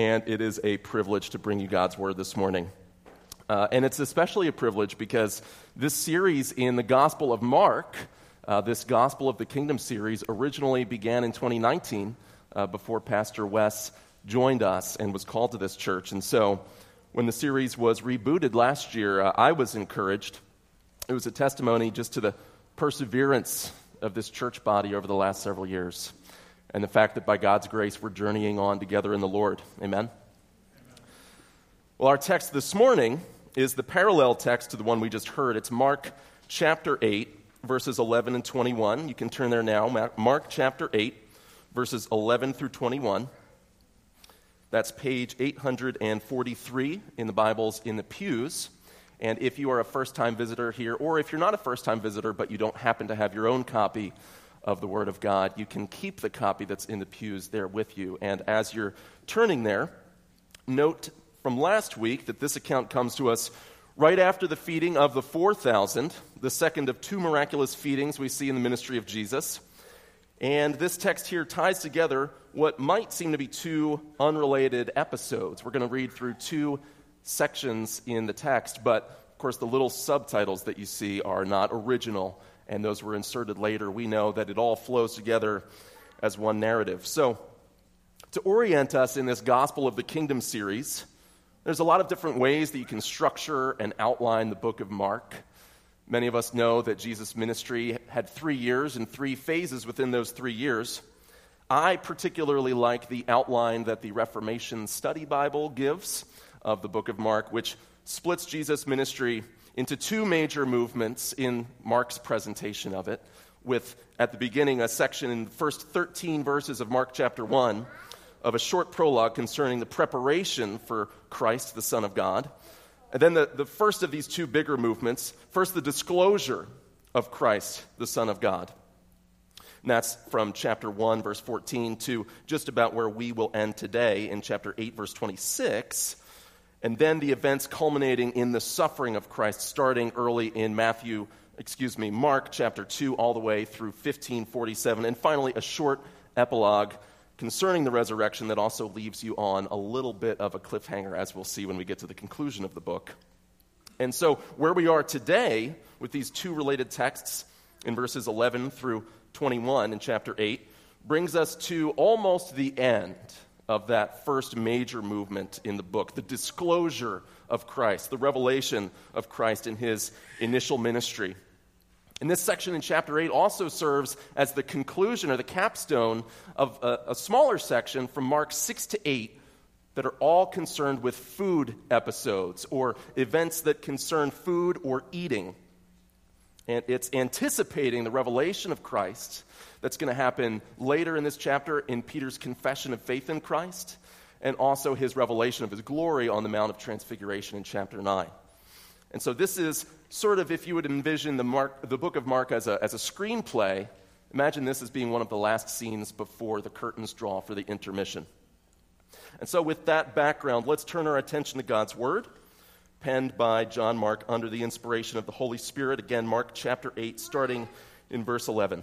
and it is a privilege to bring you God's Word this morning. Uh, and it's especially a privilege because this series in the Gospel of Mark, uh, this Gospel of the Kingdom series, originally began in 2019 uh, before Pastor Wes joined us and was called to this church. And so when the series was rebooted last year, uh, I was encouraged. It was a testimony just to the perseverance of this church body over the last several years and the fact that by God's grace we're journeying on together in the Lord. Amen? Well, our text this morning is the parallel text to the one we just heard. It's Mark chapter 8, verses 11 and 21. You can turn there now. Mark chapter 8, verses 11 through 21. That's page 843 in the Bibles in the pews. And if you are a first time visitor here, or if you're not a first time visitor but you don't happen to have your own copy of the Word of God, you can keep the copy that's in the pews there with you. And as you're turning there, note from last week that this account comes to us right after the feeding of the 4,000, the second of two miraculous feedings we see in the ministry of Jesus. And this text here ties together what might seem to be two unrelated episodes. We're going to read through two sections in the text, but of course, the little subtitles that you see are not original and those were inserted later, we know that it all flows together as one narrative. So, to orient us in this Gospel of the Kingdom series, there's a lot of different ways that you can structure and outline the book of Mark. Many of us know that Jesus' ministry had three years and three phases within those three years. I particularly like the outline that the Reformation Study Bible gives of the book of Mark, which splits Jesus' ministry into two major movements in Mark's presentation of it, with at the beginning a section in the first 13 verses of Mark chapter 1 of a short prologue concerning the preparation for Christ, the Son of God. And then the, the first of these two bigger movements first, the disclosure of Christ, the Son of God. And that's from chapter 1, verse 14, to just about where we will end today in chapter 8, verse 26 and then the events culminating in the suffering of Christ, starting early in Matthew, excuse me, Mark chapter 2, all the way through 1547. And finally, a short epilogue concerning the resurrection that also leaves you on a little bit of a cliffhanger, as we'll see when we get to the conclusion of the book. And so, where we are today with these two related texts in verses 11 through 21 in chapter 8 brings us to almost the end of that first major movement in the book the disclosure of Christ, the revelation of Christ in his initial ministry. And this section in chapter 8 also serves as the conclusion or the capstone of a, a, smaller section from Mark 6 to 8 that are all concerned with food episodes or events that concern food or eating. And it's anticipating the revelation of Christ that's going to happen later in this chapter in Peter's confession of faith in Christ and also his revelation of his glory on the Mount of Transfiguration in chapter 9. And so this is sort of, if you would envision the, Mark, the book of Mark as a, as a screenplay, imagine this as being one of the last scenes before the curtains draw for the intermission. And so, with that background, let's turn our attention to God's Word, penned by John Mark under the inspiration of the Holy Spirit. Again, Mark chapter 8, starting in verse 11.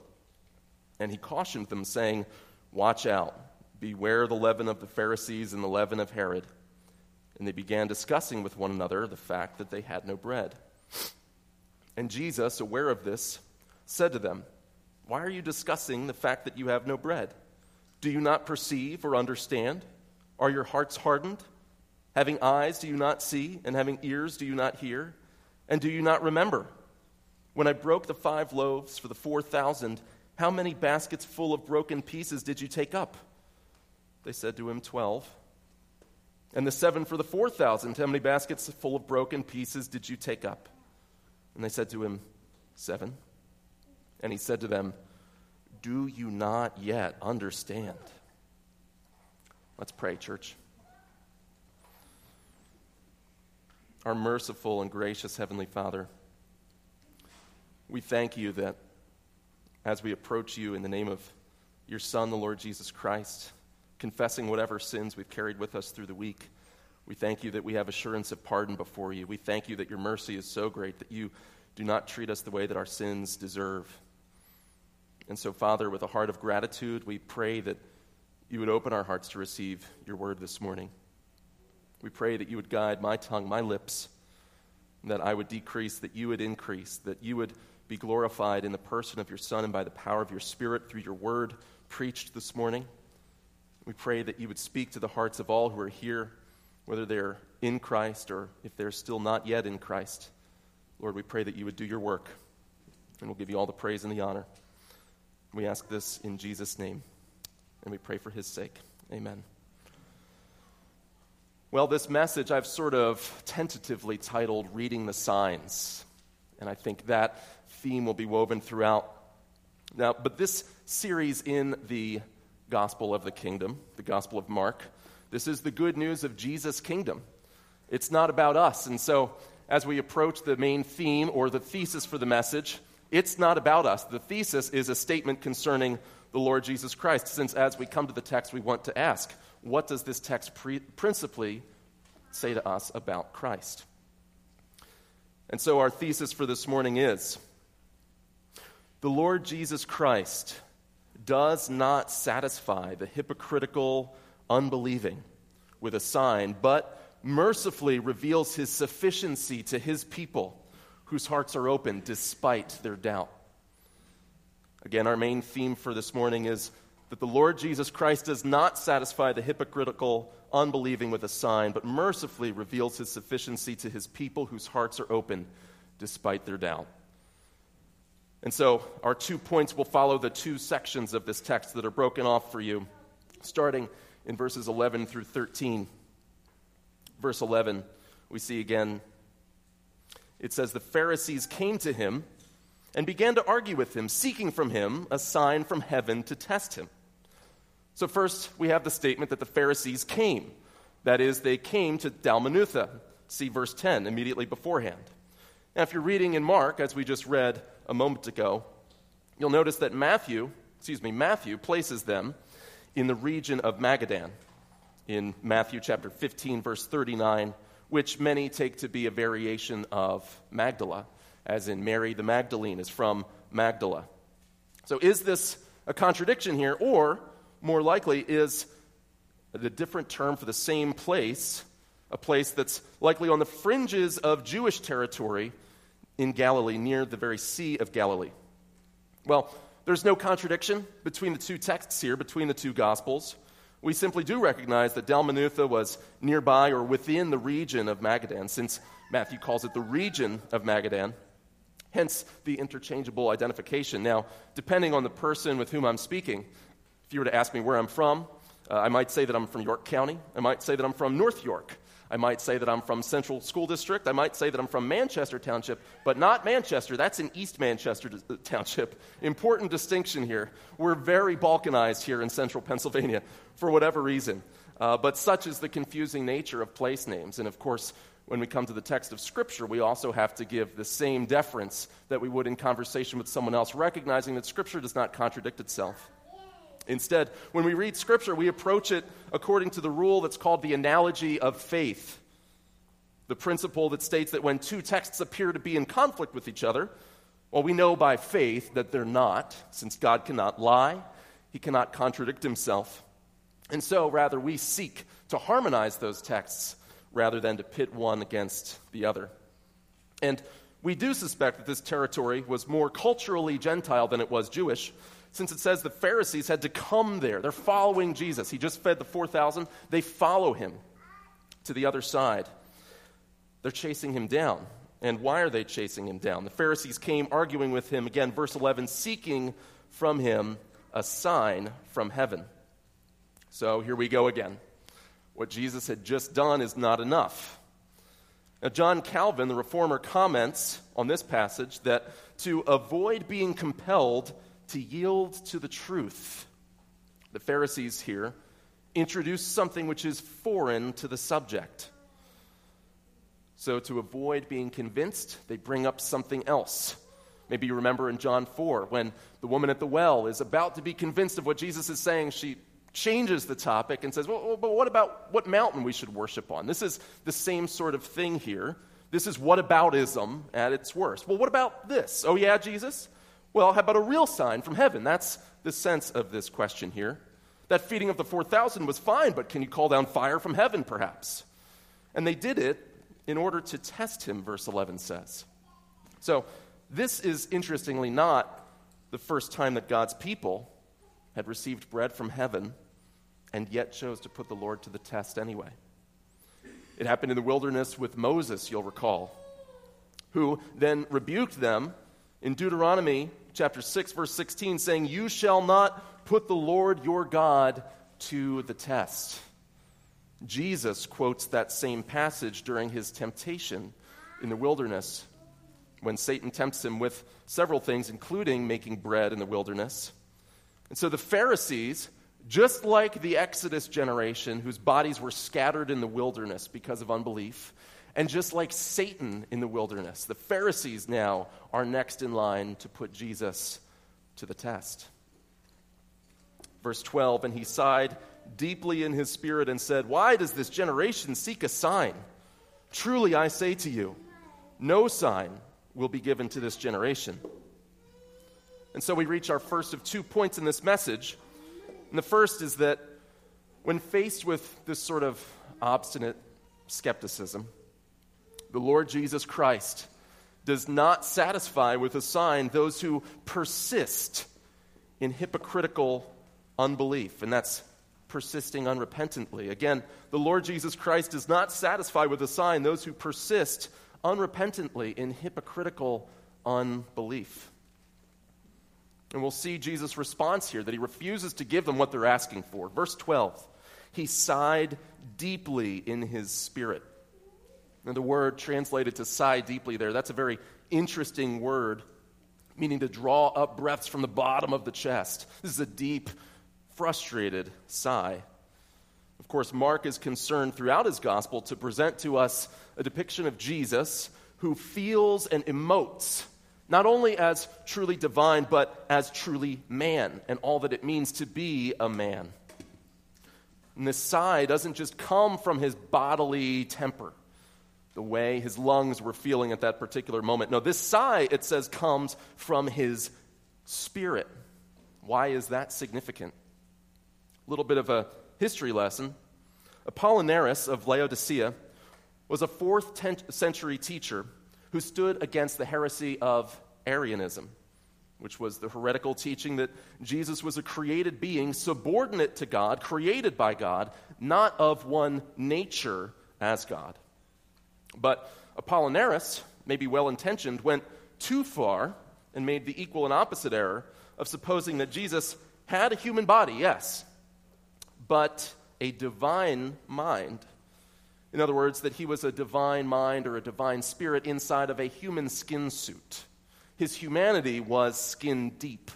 And he cautioned them, saying, Watch out, beware the leaven of the Pharisees and the leaven of Herod. And they began discussing with one another the fact that they had no bread. And Jesus, aware of this, said to them, Why are you discussing the fact that you have no bread? Do you not perceive or understand? Are your hearts hardened? Having eyes, do you not see? And having ears, do you not hear? And do you not remember? When I broke the five loaves for the four thousand, how many baskets full of broken pieces did you take up? They said to him, Twelve. And the seven for the four thousand. How many baskets full of broken pieces did you take up? And they said to him, Seven. And he said to them, Do you not yet understand? Let's pray, church. Our merciful and gracious Heavenly Father, we thank you that as we approach you in the name of your Son, the Lord Jesus Christ, confessing whatever sins we've carried with us through the week, we thank you that we have assurance of pardon before you. We thank you that your mercy is so great that you do not treat us the way that our sins deserve. And so, Father, with a heart of gratitude, we pray that you would open our hearts to receive your word this morning. We pray that you would guide my tongue, my lips, that I would decrease, that you would increase, that you would be glorified in the person of your Son and by the power of your Spirit through your word preached this morning. We pray that you would speak to the hearts of all who are here, whether they're in Christ or if they're still not yet in Christ. Lord, we pray that you would do your work, and we'll give you all the praise and the honor. We ask this in Jesus' name, and we pray for his sake. Amen. Well, this message I've sort of tentatively titled Reading the Signs. And I think that theme will be woven throughout. Now, but this series in the Gospel of the Kingdom, the Gospel of Mark, this is the good news of Jesus' kingdom. It's not about us. And so, as we approach the main theme or the thesis for the message, it's not about us. The thesis is a statement concerning the Lord Jesus Christ, since as we come to the text, we want to ask what does this text pre- principally say to us about Christ? And so, our thesis for this morning is the Lord Jesus Christ does not satisfy the hypocritical, unbelieving with a sign, but mercifully reveals his sufficiency to his people whose hearts are open despite their doubt. Again, our main theme for this morning is that the Lord Jesus Christ does not satisfy the hypocritical, unbelieving with a sign, but mercifully reveals his sufficiency to his people whose hearts are open despite their doubt. And so, our two points will follow the two sections of this text that are broken off for you, starting in verses 11 through 13. Verse 11, we see again, it says, The Pharisees came to him and began to argue with him, seeking from him a sign from heaven to test him. So, first, we have the statement that the Pharisees came. That is, they came to Dalmanutha. See verse 10 immediately beforehand. Now, if you're reading in Mark, as we just read a moment ago, you'll notice that Matthew, excuse me, Matthew places them in the region of Magadan in Matthew chapter 15, verse 39, which many take to be a variation of Magdala, as in Mary the Magdalene is from Magdala. So, is this a contradiction here, or more likely is a different term for the same place, a place that's likely on the fringes of Jewish territory in Galilee, near the very Sea of Galilee. Well, there's no contradiction between the two texts here, between the two Gospels. We simply do recognize that Dalmanutha was nearby or within the region of Magadan, since Matthew calls it the region of Magadan, hence the interchangeable identification. Now, depending on the person with whom I'm speaking, if you were to ask me where I'm from, uh, I might say that I'm from York County. I might say that I'm from North York. I might say that I'm from Central School District. I might say that I'm from Manchester Township, but not Manchester. That's in East Manchester uh, Township. Important distinction here. We're very balkanized here in central Pennsylvania for whatever reason. Uh, but such is the confusing nature of place names. And of course, when we come to the text of Scripture, we also have to give the same deference that we would in conversation with someone else, recognizing that Scripture does not contradict itself. Instead, when we read Scripture, we approach it according to the rule that's called the analogy of faith. The principle that states that when two texts appear to be in conflict with each other, well, we know by faith that they're not, since God cannot lie, He cannot contradict Himself. And so, rather, we seek to harmonize those texts rather than to pit one against the other. And we do suspect that this territory was more culturally Gentile than it was Jewish, since it says the Pharisees had to come there. They're following Jesus. He just fed the 4,000. They follow him to the other side. They're chasing him down. And why are they chasing him down? The Pharisees came arguing with him, again, verse 11, seeking from him a sign from heaven. So here we go again. What Jesus had just done is not enough. Now, John Calvin, the reformer, comments on this passage that to avoid being compelled to yield to the truth. The Pharisees here introduce something which is foreign to the subject. So, to avoid being convinced, they bring up something else. Maybe you remember in John 4 when the woman at the well is about to be convinced of what Jesus is saying, she changes the topic and says, Well, but what about what mountain we should worship on? This is the same sort of thing here. This is whataboutism at its worst. Well, what about this? Oh, yeah, Jesus? Well, how about a real sign from heaven? That's the sense of this question here. That feeding of the 4,000 was fine, but can you call down fire from heaven, perhaps? And they did it in order to test him, verse 11 says. So, this is interestingly not the first time that God's people had received bread from heaven and yet chose to put the Lord to the test anyway. It happened in the wilderness with Moses, you'll recall, who then rebuked them in Deuteronomy chapter 6 verse 16 saying, "You shall not put the Lord your God to the test." Jesus quotes that same passage during his temptation in the wilderness when Satan tempts him with several things, including making bread in the wilderness. And so the Pharisees, just like the Exodus generation whose bodies were scattered in the wilderness because of unbelief, and just like Satan in the wilderness, the Pharisees now are next in line to put Jesus to the test. Verse 12, and he sighed deeply in his spirit and said, Why does this generation seek a sign? Truly I say to you, no sign will be given to this generation. And so we reach our first of two points in this message. And the first is that when faced with this sort of obstinate skepticism, the Lord Jesus Christ does not satisfy with a sign those who persist in hypocritical unbelief. And that's persisting unrepentantly. Again, the Lord Jesus Christ does not satisfy with a sign those who persist unrepentantly in hypocritical unbelief. And we'll see Jesus' response here that he refuses to give them what they're asking for. Verse 12, he sighed deeply in his spirit. And the word translated to sigh deeply there, that's a very interesting word, meaning to draw up breaths from the bottom of the chest. This is a deep, frustrated sigh. Of course, Mark is concerned throughout his gospel to present to us a depiction of Jesus who feels and emotes not only as truly divine, but as truly man and all that it means to be a man. And this sigh doesn't just come from his bodily temper, the way his lungs were feeling at that particular moment. No, this sigh, it says, comes from his spirit. Why is that significant? A little bit of a history lesson. Apollinaris of Laodicea was a fourth century teacher who stood against the heresy of Arianism, which was the heretical teaching that Jesus was a created being, subordinate to God, created by God, not of one nature as God. But Apollinaris, maybe well intentioned, went too far and made the equal and opposite error of supposing that Jesus had a human body, yes, but a divine mind. In other words, that he was a divine mind or a divine spirit inside of a human skin suit. His humanity was skin deep.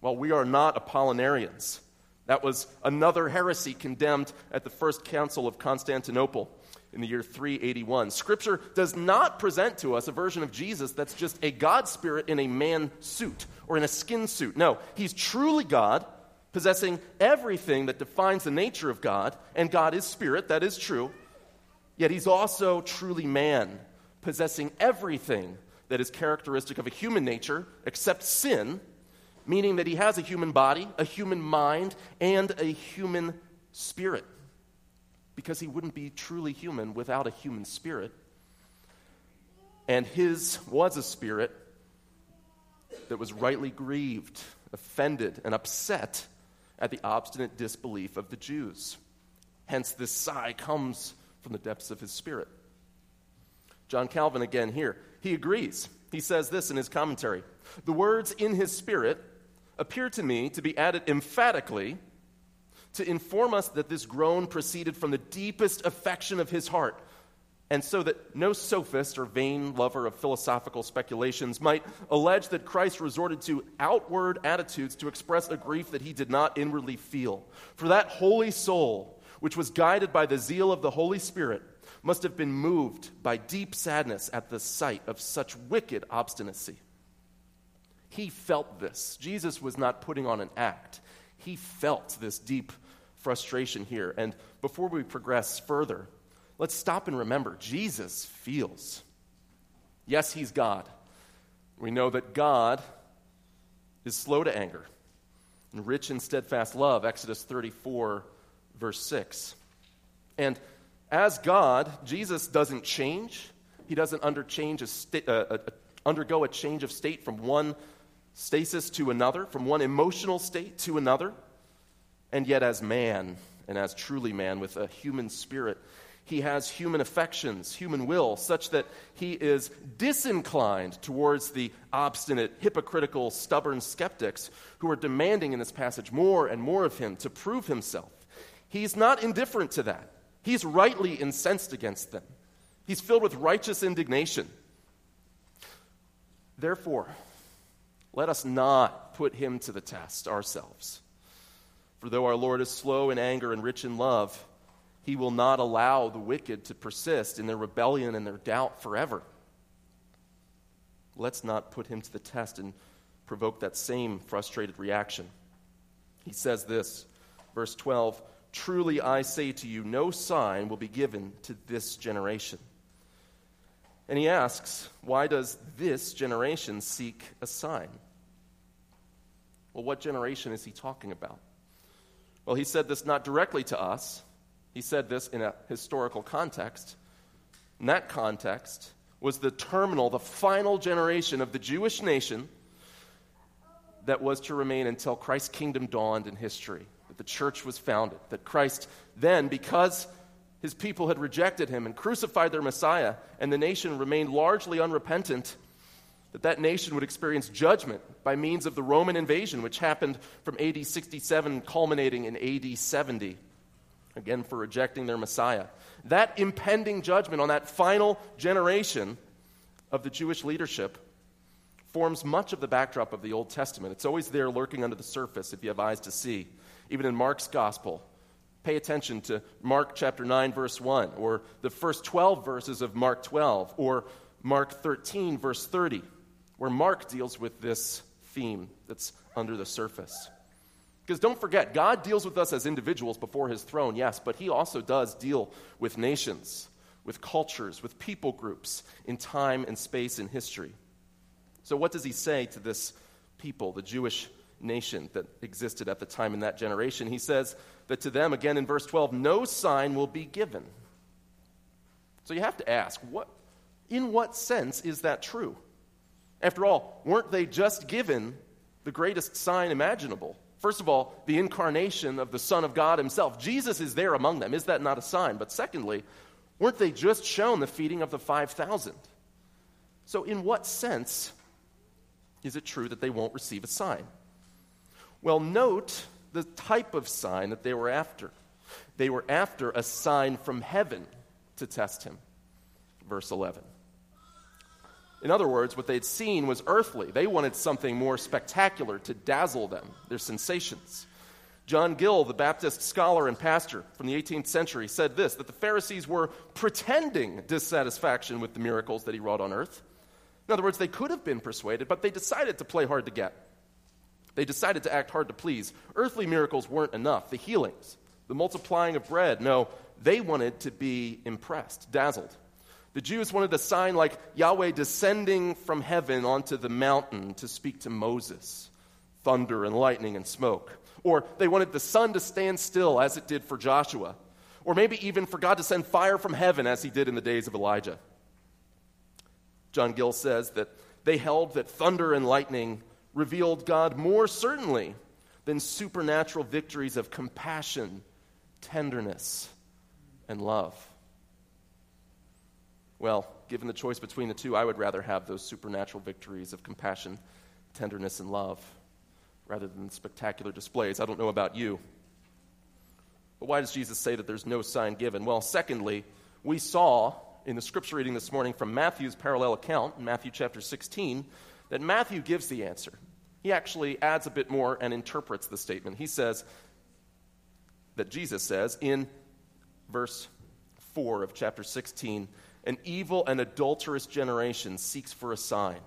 Well, we are not Apollinarians. That was another heresy condemned at the First Council of Constantinople in the year 381. Scripture does not present to us a version of Jesus that's just a God spirit in a man suit or in a skin suit. No, he's truly God, possessing everything that defines the nature of God, and God is spirit, that is true. Yet he's also truly man, possessing everything that is characteristic of a human nature except sin, meaning that he has a human body, a human mind, and a human spirit. Because he wouldn't be truly human without a human spirit. And his was a spirit that was rightly grieved, offended, and upset at the obstinate disbelief of the Jews. Hence, this sigh comes from the depths of his spirit. John Calvin, again, here, he agrees. He says this in his commentary The words in his spirit appear to me to be added emphatically to inform us that this groan proceeded from the deepest affection of his heart and so that no sophist or vain lover of philosophical speculations might allege that Christ resorted to outward attitudes to express a grief that he did not inwardly feel. For that holy soul, which was guided by the zeal of the Holy Spirit, must have been moved by deep sadness at the sight of such wicked obstinacy. He felt this. Jesus was not putting on an act, he felt this deep frustration here. And before we progress further, let's stop and remember Jesus feels. Yes, he's God. We know that God is slow to anger and rich in steadfast love, Exodus 34, verse 6. And as God, Jesus doesn't change. He doesn't underchange a sta- uh, uh, undergo a change of state from one stasis to another, from one emotional state to another. And yet, as man, and as truly man with a human spirit, he has human affections, human will, such that he is disinclined towards the obstinate, hypocritical, stubborn skeptics who are demanding in this passage more and more of him to prove himself. He's not indifferent to that. He's rightly incensed against them. He's filled with righteous indignation. Therefore, let us not put him to the test ourselves. For though our Lord is slow in anger and rich in love, he will not allow the wicked to persist in their rebellion and their doubt forever. Let's not put him to the test and provoke that same frustrated reaction. He says this, verse 12 Truly I say to you, no sign will be given to this generation. And he asks, Why does this generation seek a sign? Well, what generation is he talking about? Well, he said this not directly to us, he said this in a historical context. And that context was the terminal, the final generation of the Jewish nation that was to remain until Christ's kingdom dawned in history, that the church was founded, that Christ then, because his people had rejected him and crucified their Messiah, and the nation remained largely unrepentant, that that nation would experience judgment by means of the Roman invasion, which happened from AD 67, culminating in AD 70 again for rejecting their Messiah. That impending judgment on that final generation of the Jewish leadership forms much of the backdrop of the Old Testament. It's always there lurking under the surface if you have eyes to see. Even in Mark's gospel, pay attention to Mark chapter 9, verse 1, or the first 12 verses of Mark 12, or Mark 13, verse 30, where Mark deals with this theme that's under the surface. Because don't forget, God deals with us as individuals before his throne, yes, but he also does deal with nations, with cultures, with people groups in time and space and history. So, what does he say to this people, the Jewish nation that existed at the time in that generation? He says that to them, again in verse 12, no sign will be given. So, you have to ask, what, in what sense is that true? After all, weren't they just given the greatest sign imaginable? First of all, the incarnation of the Son of God Himself. Jesus is there among them. Is that not a sign? But secondly, weren't they just shown the feeding of the 5,000? So, in what sense is it true that they won't receive a sign? Well, note the type of sign that they were after. They were after a sign from heaven to test him. Verse 11. In other words, what they'd seen was earthly. They wanted something more spectacular to dazzle them, their sensations. John Gill, the Baptist scholar and pastor from the 18th century, said this that the Pharisees were pretending dissatisfaction with the miracles that he wrought on earth. In other words, they could have been persuaded, but they decided to play hard to get. They decided to act hard to please. Earthly miracles weren't enough. The healings, the multiplying of bread, no, they wanted to be impressed, dazzled. The Jews wanted a sign like Yahweh descending from heaven onto the mountain to speak to Moses thunder and lightning and smoke. Or they wanted the sun to stand still as it did for Joshua. Or maybe even for God to send fire from heaven as he did in the days of Elijah. John Gill says that they held that thunder and lightning revealed God more certainly than supernatural victories of compassion, tenderness, and love. Well, given the choice between the two, I would rather have those supernatural victories of compassion, tenderness, and love rather than spectacular displays. I don't know about you. But why does Jesus say that there's no sign given? Well, secondly, we saw in the scripture reading this morning from Matthew's parallel account, in Matthew chapter 16, that Matthew gives the answer. He actually adds a bit more and interprets the statement. He says that Jesus says in verse 4 of chapter 16 An evil and adulterous generation seeks for a sign,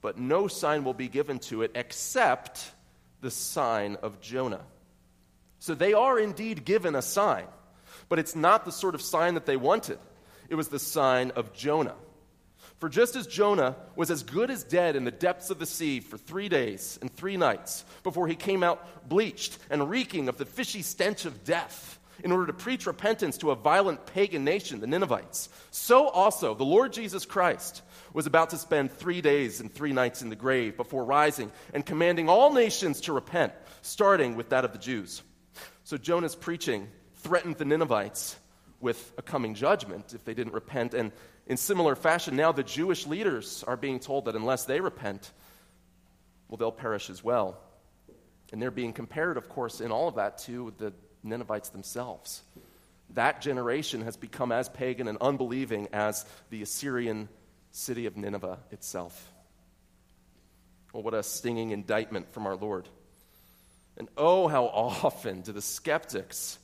but no sign will be given to it except the sign of Jonah. So they are indeed given a sign, but it's not the sort of sign that they wanted. It was the sign of Jonah. For just as Jonah was as good as dead in the depths of the sea for three days and three nights before he came out bleached and reeking of the fishy stench of death, in order to preach repentance to a violent pagan nation, the Ninevites, so also the Lord Jesus Christ was about to spend three days and three nights in the grave before rising and commanding all nations to repent, starting with that of the Jews. So Jonah's preaching threatened the Ninevites with a coming judgment if they didn't repent. And in similar fashion, now the Jewish leaders are being told that unless they repent, well, they'll perish as well. And they're being compared, of course, in all of that to the Ninevites themselves. That generation has become as pagan and unbelieving as the Assyrian city of Nineveh itself. Well, what a stinging indictment from our Lord. And oh, how often do the skeptics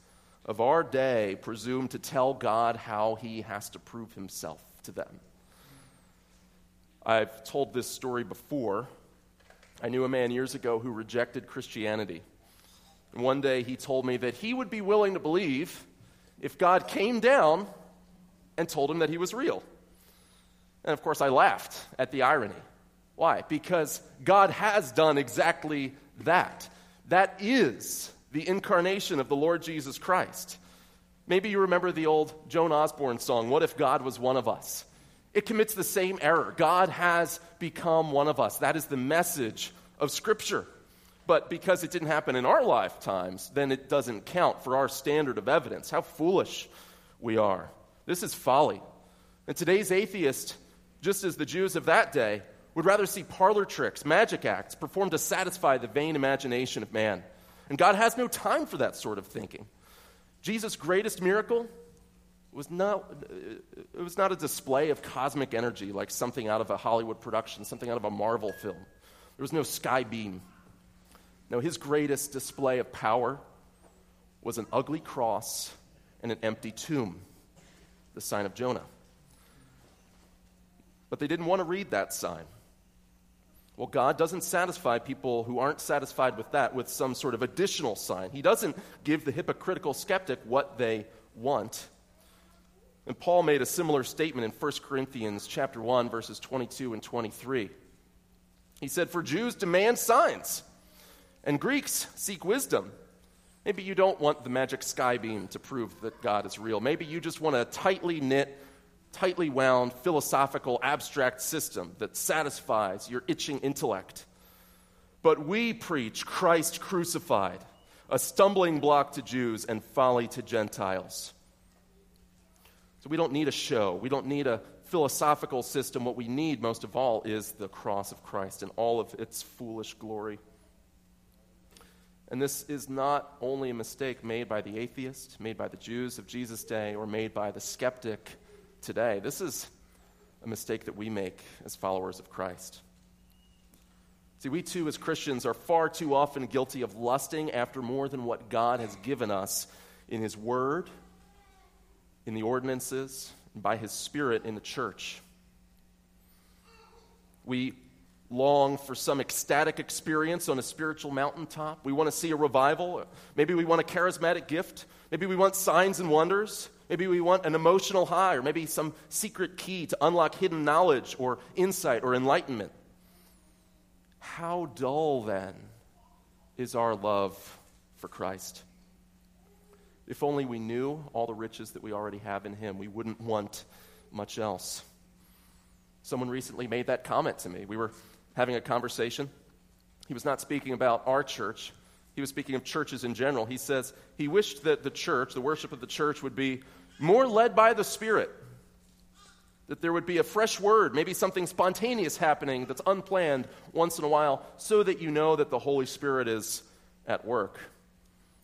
of our day presume to tell God how he has to prove himself to them. I've told this story before. I knew a man years ago who rejected Christianity. One day he told me that he would be willing to believe if God came down and told him that he was real. And of course, I laughed at the irony. Why? Because God has done exactly that. That is the incarnation of the Lord Jesus Christ. Maybe you remember the old Joan Osborne song, What If God Was One of Us? It commits the same error. God has become one of us. That is the message of Scripture. But because it didn't happen in our lifetimes, then it doesn't count for our standard of evidence. How foolish we are. This is folly. And today's atheist, just as the Jews of that day, would rather see parlor tricks, magic acts performed to satisfy the vain imagination of man. And God has no time for that sort of thinking. Jesus' greatest miracle was not, it was not a display of cosmic energy like something out of a Hollywood production, something out of a Marvel film. There was no sky beam. No, his greatest display of power was an ugly cross and an empty tomb, the sign of Jonah. But they didn't want to read that sign. Well, God doesn't satisfy people who aren't satisfied with that with some sort of additional sign. He doesn't give the hypocritical skeptic what they want. And Paul made a similar statement in 1 Corinthians chapter 1 verses 22 and 23. He said, "For Jews demand signs, and Greeks seek wisdom." Maybe you don't want the magic sky beam to prove that God is real. Maybe you just want a tightly knit tightly wound, philosophical, abstract system that satisfies your itching intellect. But we preach Christ crucified, a stumbling block to Jews and folly to Gentiles. So we don't need a show. We don't need a philosophical system. What we need most of all is the cross of Christ and all of its foolish glory. And this is not only a mistake made by the atheist, made by the Jews of Jesus' day, or made by the skeptic today. This is a mistake that we make as followers of Christ. See, we too, as Christians, are far too often guilty of lusting after more than what God has given us in His Word, in the ordinances, and by His Spirit in the church. We long for some ecstatic experience on a spiritual mountaintop. We want to see a revival. Maybe we want a charismatic gift. Maybe we want signs and wonders. Maybe we want an emotional high, or maybe some secret key to unlock hidden knowledge or insight or enlightenment. How dull, then, is our love for Christ? If only we knew all the riches that we already have in Him, we wouldn't want much else. Someone recently made that comment to me. We were having a conversation. He was not speaking about our church, he was speaking of churches in general. He says he wished that the church, the worship of the church, would be more led by the Spirit. That there would be a fresh word, maybe something spontaneous happening that's unplanned once in a while, so that you know that the Holy Spirit is at work.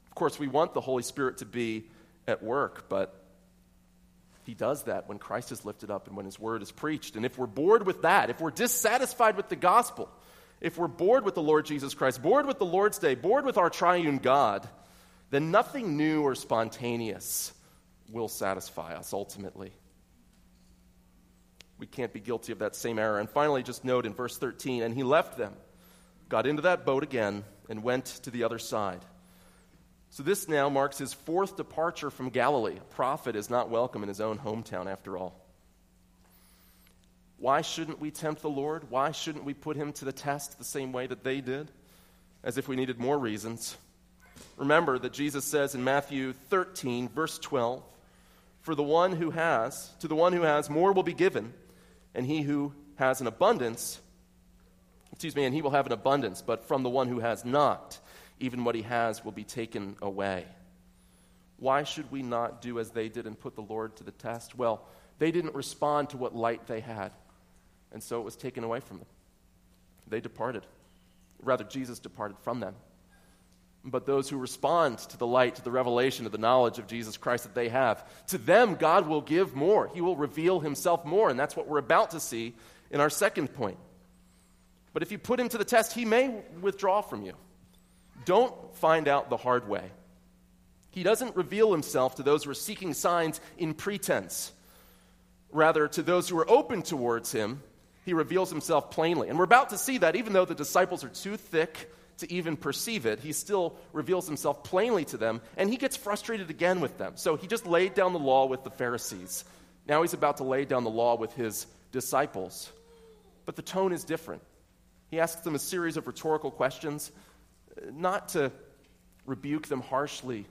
Of course, we want the Holy Spirit to be at work, but He does that when Christ is lifted up and when His word is preached. And if we're bored with that, if we're dissatisfied with the gospel, if we're bored with the Lord Jesus Christ, bored with the Lord's Day, bored with our triune God, then nothing new or spontaneous will satisfy us ultimately. We can't be guilty of that same error. And finally, just note in verse 13, and he left them, got into that boat again, and went to the other side. So this now marks his fourth departure from Galilee. A prophet is not welcome in his own hometown, after all. Why shouldn't we tempt the Lord? Why shouldn't we put him to the test the same way that they did? As if we needed more reasons. Remember that Jesus says in Matthew 13, verse 12, For the one who has, to the one who has, more will be given and he who has an abundance, excuse me, and he will have an abundance, but from the one who has not, even what he has will be taken away. Why should we not do as they did and put the Lord to the test? Well, they didn't respond to what light they had, and so it was taken away from them. They departed. Rather, Jesus departed from them. But those who respond to the light, to the revelation, to the knowledge of Jesus Christ that they have, to them God will give more. He will reveal himself more. And that's what we're about to see in our second point. But if you put him to the test, he may withdraw from you. Don't find out the hard way. He doesn't reveal himself to those who are seeking signs in pretense. Rather, to those who are open towards him, he reveals himself plainly. And we're about to see that even though the disciples are too thick to even perceive it, he still reveals himself plainly to them, and he gets frustrated again with them. So he just laid down the law with the Pharisees. Now he's about to lay down the law with his disciples. But the tone is different. He asks them a series of rhetorical questions, not to rebuke them harshly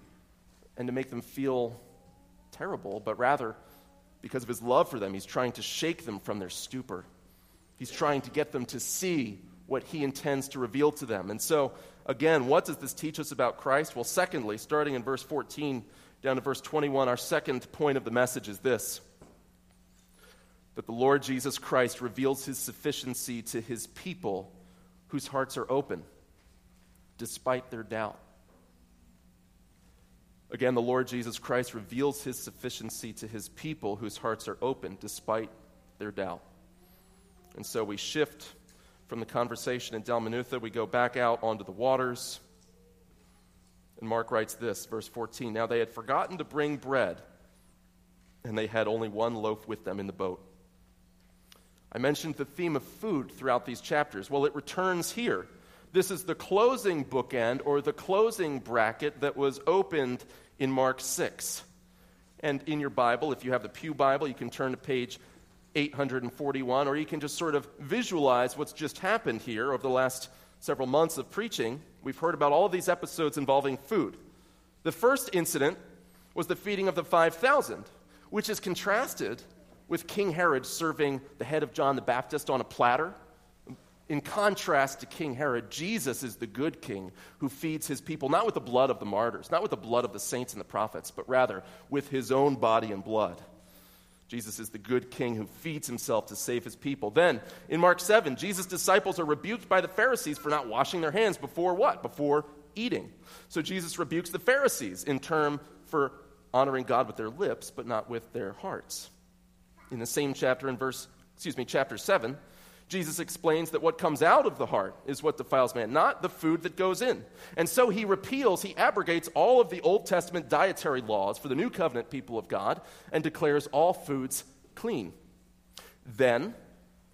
and to make them feel terrible, but rather because of his love for them, he's trying to shake them from their stupor. He's trying to get them to see what he intends to reveal to them. And so, again, what does this teach us about Christ? Well, secondly, starting in verse 14 down to verse 21, our second point of the message is this that the Lord Jesus Christ reveals his sufficiency to his people whose hearts are open despite their doubt. Again, the Lord Jesus Christ reveals his sufficiency to his people whose hearts are open despite their doubt. And so we shift from the conversation in Dalmanutha, we go back out onto the waters. And Mark writes this, verse 14 Now they had forgotten to bring bread, and they had only one loaf with them in the boat. I mentioned the theme of food throughout these chapters. Well, it returns here. This is the closing bookend or the closing bracket that was opened in Mark 6. And in your Bible, if you have the Pew Bible, you can turn to page 841, or you can just sort of visualize what's just happened here over the last several months of preaching. We've heard about all of these episodes involving food. The first incident was the feeding of the 5,000, which is contrasted with King Herod serving the head of John the Baptist on a platter. In contrast to King Herod, Jesus is the good king who feeds his people not with the blood of the martyrs, not with the blood of the saints and the prophets, but rather with his own body and blood. Jesus is the good king who feeds himself to save his people. Then, in Mark 7, Jesus' disciples are rebuked by the Pharisees for not washing their hands before what? Before eating. So Jesus rebukes the Pharisees in term for honoring God with their lips, but not with their hearts. In the same chapter, in verse, excuse me, chapter 7, Jesus explains that what comes out of the heart is what defiles man, not the food that goes in. And so he repeals, he abrogates all of the Old Testament dietary laws for the new covenant people of God and declares all foods clean. Then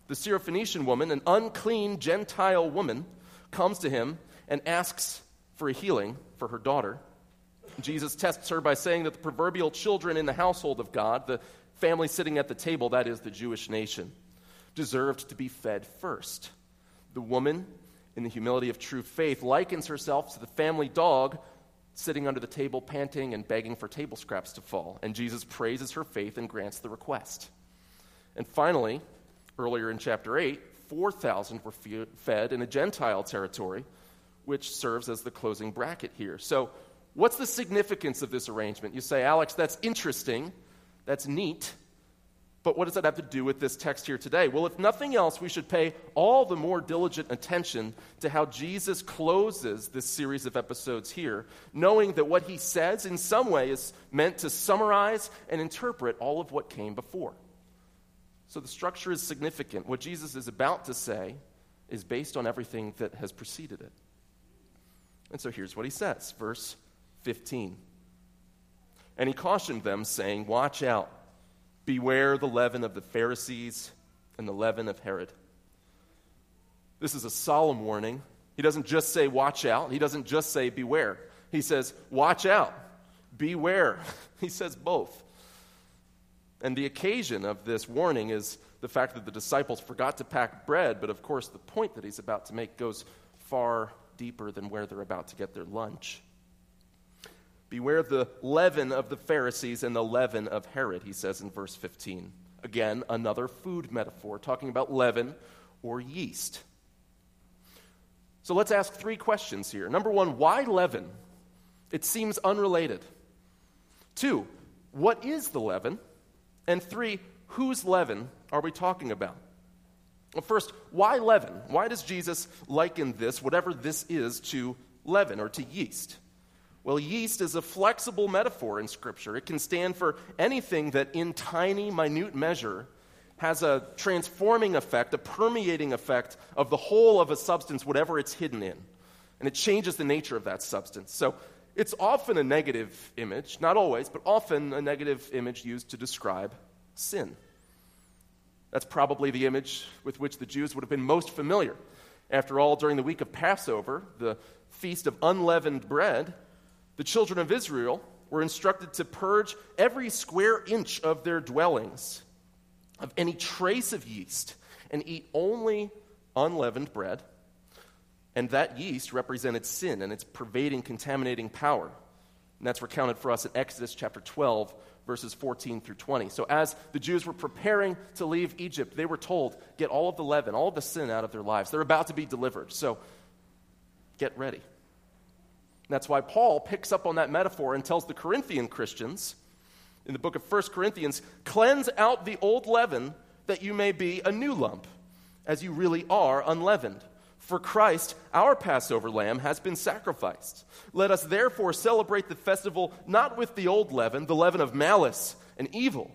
the Syrophoenician woman, an unclean Gentile woman, comes to him and asks for a healing for her daughter. Jesus tests her by saying that the proverbial children in the household of God, the family sitting at the table, that is the Jewish nation, deserved to be fed first. The woman, in the humility of true faith, likens herself to the family dog sitting under the table, panting and begging for table scraps to fall. And Jesus praises her faith and grants the request. And finally, earlier in chapter 8, 4,000 were fed in a Gentile territory, which serves as the closing bracket here. So, what's the significance of this arrangement? You say, Alex, that's interesting, that's neat. But what does that have to do with this text here today? Well, if nothing else, we should pay all the more diligent attention to how Jesus closes this series of episodes here, knowing that what he says in some way is meant to summarize and interpret all of what came before. So the structure is significant. What Jesus is about to say is based on everything that has preceded it. And so here's what he says, verse 15. And he cautioned them, saying, Watch out, beware the leaven of the Pharisees and the leaven of Herod. This is a solemn warning. He doesn't just say, Watch out. He doesn't just say, Beware. He says, Watch out, beware. He says both. And the occasion of this warning is the fact that the disciples forgot to pack bread, but of course, the point that he's about to make goes far deeper than where they're about to get their lunch. Beware of the leaven of the Pharisees and the leaven of Herod, he says in verse 15. Again, another food metaphor, talking about leaven or yeast. So let's ask three questions here. Number one, why leaven? It seems unrelated. Two, what is the leaven? And three, whose leaven are we talking about? Well, first, why leaven? Why does Jesus liken this, whatever this is, to leaven or to yeast? Well, yeast is a flexible metaphor in Scripture. It can stand for anything that, in tiny, minute measure, has a transforming effect, a permeating effect of the whole of a substance, whatever it's hidden in. And it changes the nature of that substance. So it's often a negative image, not always, but often a negative image used to describe sin. That's probably the image with which the Jews would have been most familiar. After all, during the week of Passover, the feast of unleavened bread, the children of Israel were instructed to purge every square inch of their dwellings of any trace of yeast and eat only unleavened bread. And that yeast represented sin and its pervading, contaminating power. And that's recounted for us in Exodus chapter 12, verses 14 through 20. So, as the Jews were preparing to leave Egypt, they were told, get all of the leaven, all of the sin out of their lives. They're about to be delivered. So, get ready. And that's why Paul picks up on that metaphor and tells the Corinthian Christians in the book of 1 Corinthians cleanse out the old leaven that you may be a new lump, as you really are unleavened. For Christ, our Passover lamb, has been sacrificed. Let us therefore celebrate the festival not with the old leaven, the leaven of malice and evil,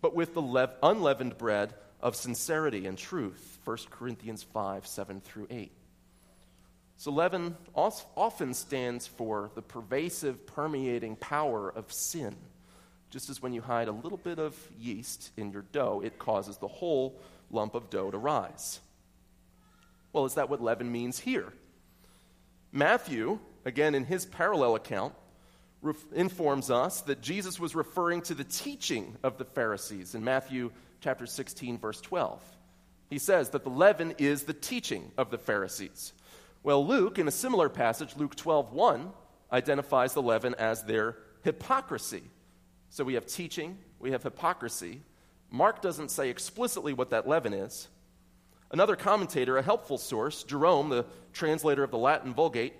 but with the unleavened bread of sincerity and truth. 1 Corinthians 5 7 through 8. So, leaven often stands for the pervasive, permeating power of sin. Just as when you hide a little bit of yeast in your dough, it causes the whole lump of dough to rise. Well, is that what leaven means here? Matthew, again in his parallel account, informs us that Jesus was referring to the teaching of the Pharisees in Matthew chapter 16 verse 12. He says that the leaven is the teaching of the Pharisees. Well, Luke in a similar passage, Luke 12:1, identifies the leaven as their hypocrisy. So we have teaching, we have hypocrisy. Mark doesn't say explicitly what that leaven is, Another commentator, a helpful source, Jerome, the translator of the Latin Vulgate,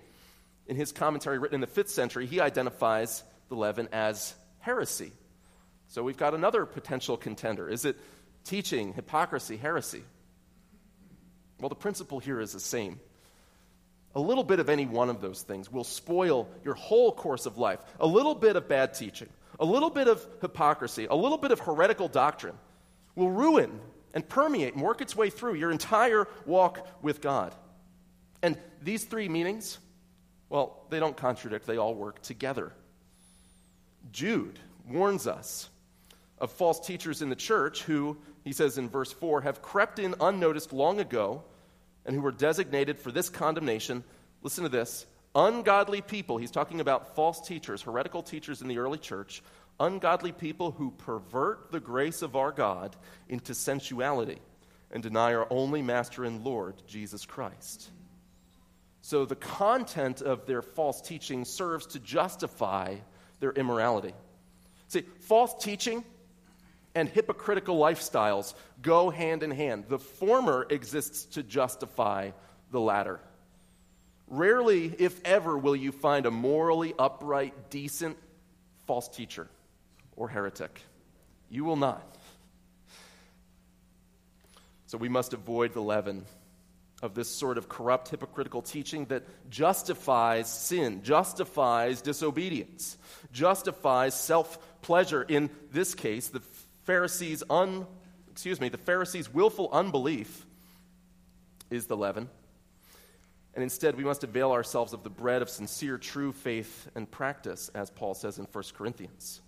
in his commentary written in the 5th century, he identifies the leaven as heresy. So we've got another potential contender. Is it teaching, hypocrisy, heresy? Well, the principle here is the same. A little bit of any one of those things will spoil your whole course of life. A little bit of bad teaching, a little bit of hypocrisy, a little bit of heretical doctrine will ruin and permeate and work its way through your entire walk with God. And these three meanings, well, they don't contradict, they all work together. Jude warns us of false teachers in the church who, he says in verse 4, have crept in unnoticed long ago and who were designated for this condemnation. Listen to this ungodly people, he's talking about false teachers, heretical teachers in the early church, ungodly people who pervert the grace of our God into sensuality and deny our only Master and Lord, Jesus Christ. So the content of their false teaching serves to justify their immorality. See, false teaching and hypocritical lifestyles go hand in hand. The former exists to justify the latter. Rarely, if ever, will you find a morally upright, decent false teacher or heretic. You will not. So we must avoid the leaven of this sort of corrupt, hypocritical teaching that justifies sin, justifies disobedience, justifies self pleasure. In this case, the Pharisees' un, excuse me, the Pharisees' willful unbelief is the leaven. and instead we must avail ourselves of the bread of sincere, true faith and practice, as Paul says in 1 Corinthians.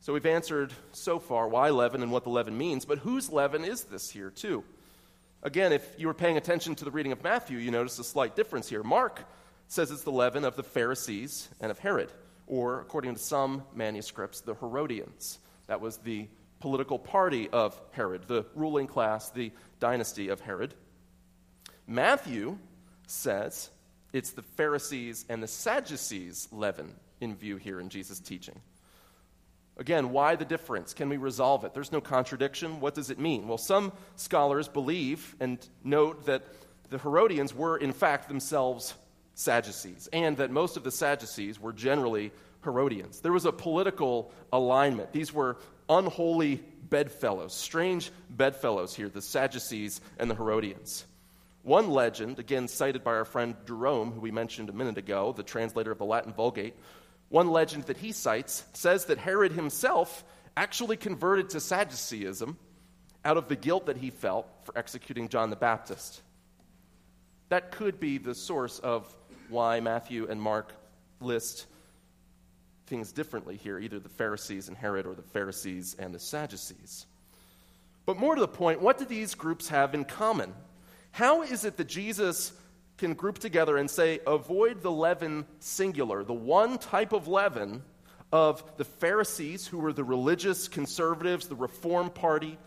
So we've answered so far why leaven and what the leaven means, but whose leaven is this here, too? Again, if you were paying attention to the reading of Matthew, you notice a slight difference here. Mark says it's the leaven of the Pharisees and of Herod, or according to some manuscripts, the Herodians. That was the political party of Herod, the ruling class, the dynasty of Herod. Matthew says it's the Pharisees and the Sadducees' leaven in view here in Jesus' teaching. Again, why the difference? Can we resolve it? There's no contradiction. What does it mean? Well, some scholars believe and note that the Herodians were, in fact, themselves Sadducees, and that most of the Sadducees were generally Herodians. There was a political alignment. These were unholy bedfellows, strange bedfellows here, the Sadducees and the Herodians. One legend, again cited by our friend Jerome, who we mentioned a minute ago, the translator of the Latin Vulgate, one legend that he cites says that Herod himself actually converted to Sadduceeism out of the guilt that he felt for executing John the Baptist. That could be the source of why Matthew and Mark list things differently here, either the Pharisees and Herod or the Pharisees and the Sadducees. But more to the point, what do these groups have in common? How is it that Jesus can group together and say, avoid the leaven singular, the one type of leaven of the Pharisees, who were the religious conservatives, the Reform Party,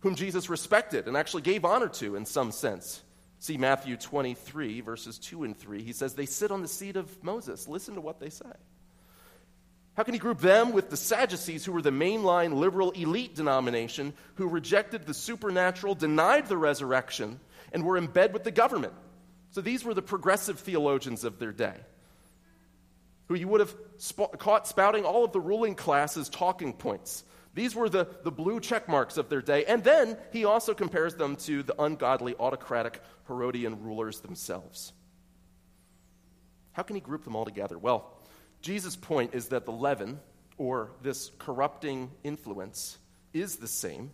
whom Jesus respected and actually gave honor to in some sense. See Matthew 23, verses 2 and 3. He says, They sit on the seat of Moses. Listen to what they say. How can he group them with the Sadducees, who were the mainline liberal elite denomination, who rejected the supernatural, denied the resurrection, and were in bed with the government? So these were the progressive theologians of their day, who you would have sp- caught spouting all of the ruling class's talking points. These were the, the blue check marks of their day. And then he also compares them to the ungodly, autocratic Herodian rulers themselves. How can he group them all together? Well, Jesus' point is that the leaven, or this corrupting influence, is the same.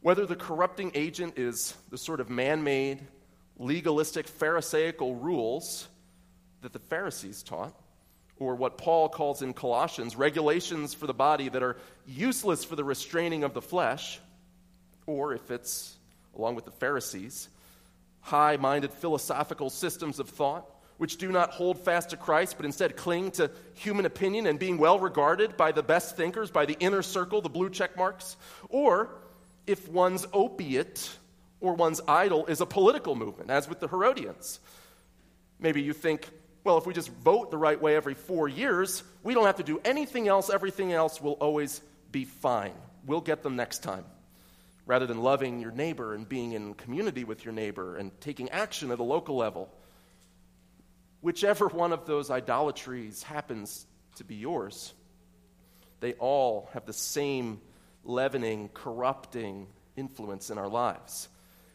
Whether the corrupting agent is the sort of man made, legalistic Pharisaical rules that the Pharisees taught, or what Paul calls in Colossians regulations for the body that are useless for the restraining of the flesh, or if it's, along with the Pharisees, high minded philosophical systems of thought which do not hold fast to Christ, but instead cling to human opinion and being well regarded by the best thinkers, by the inner circle, the blue check marks, or if one's opiate or one's idol is a political movement, as with the Herodians. Maybe you think, well, if we just vote the right way every four years, we don't have to do anything else. Everything else will always be fine. We'll get them next time. Rather than loving your neighbor and being in community with your neighbor and taking action at a local level. Whichever one of those idolatries happens to be yours, they all have the same leavening, corrupting influence in our lives.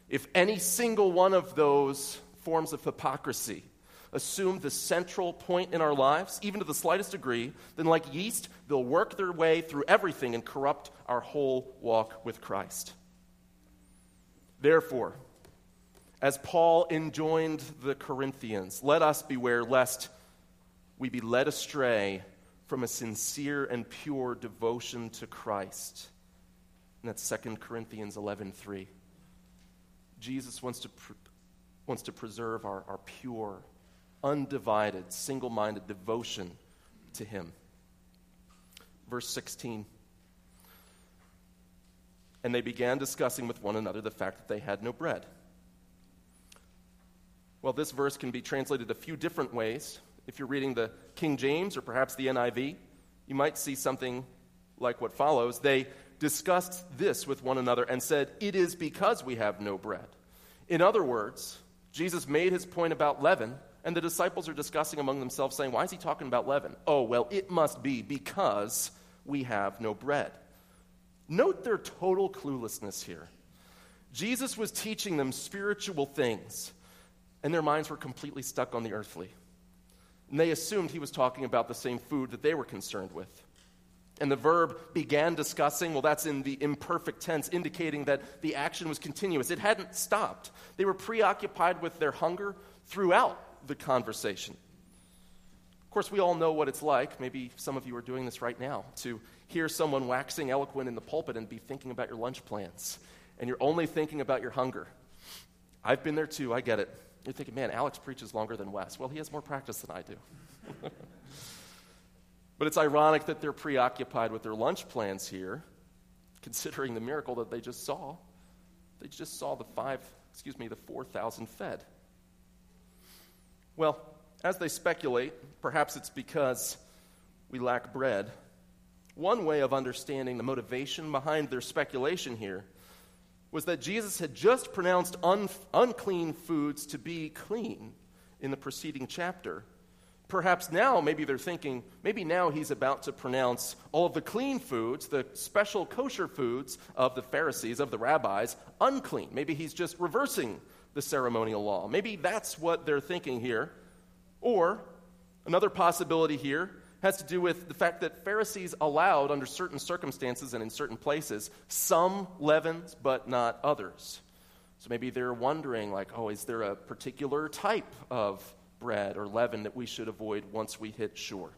If any single one of those forms of hypocrisy assume the central point in our lives, even to the slightest degree, then, like yeast, they'll work their way through everything and corrupt our whole walk with Christ. Therefore, as Paul enjoined the Corinthians, let us beware lest we be led astray from a sincere and pure devotion to Christ. And that's 2 Corinthians 11:3. Jesus wants to, wants to preserve our, our pure, undivided, single minded devotion to Him. Verse 16. And they began discussing with one another the fact that they had no bread. Well, this verse can be translated a few different ways. If you're reading the King James or perhaps the NIV, you might see something like what follows. They discussed this with one another and said, It is because we have no bread. In other words, Jesus made his point about leaven, and the disciples are discussing among themselves, saying, Why is he talking about leaven? Oh, well, it must be because we have no bread. Note their total cluelessness here. Jesus was teaching them spiritual things, and their minds were completely stuck on the earthly. And they assumed he was talking about the same food that they were concerned with. And the verb began discussing, well, that's in the imperfect tense, indicating that the action was continuous. It hadn't stopped. They were preoccupied with their hunger, throughout the conversation. Of course, we all know what it's like. Maybe some of you are doing this right now to hear someone waxing eloquent in the pulpit and be thinking about your lunch plans, and you're only thinking about your hunger. I've been there too, I get it. You're thinking, man, Alex preaches longer than Wes. Well, he has more practice than I do. but it's ironic that they're preoccupied with their lunch plans here, considering the miracle that they just saw. They just saw the five, excuse me, the 4,000 fed. Well, as they speculate, perhaps it's because we lack bread. One way of understanding the motivation behind their speculation here was that Jesus had just pronounced un- unclean foods to be clean in the preceding chapter. Perhaps now, maybe they're thinking, maybe now he's about to pronounce all of the clean foods, the special kosher foods of the Pharisees, of the rabbis, unclean. Maybe he's just reversing the ceremonial law. Maybe that's what they're thinking here. Or another possibility here has to do with the fact that Pharisees allowed, under certain circumstances and in certain places, some leavens, but not others. So maybe they're wondering, like, oh, is there a particular type of bread or leaven that we should avoid once we hit shore?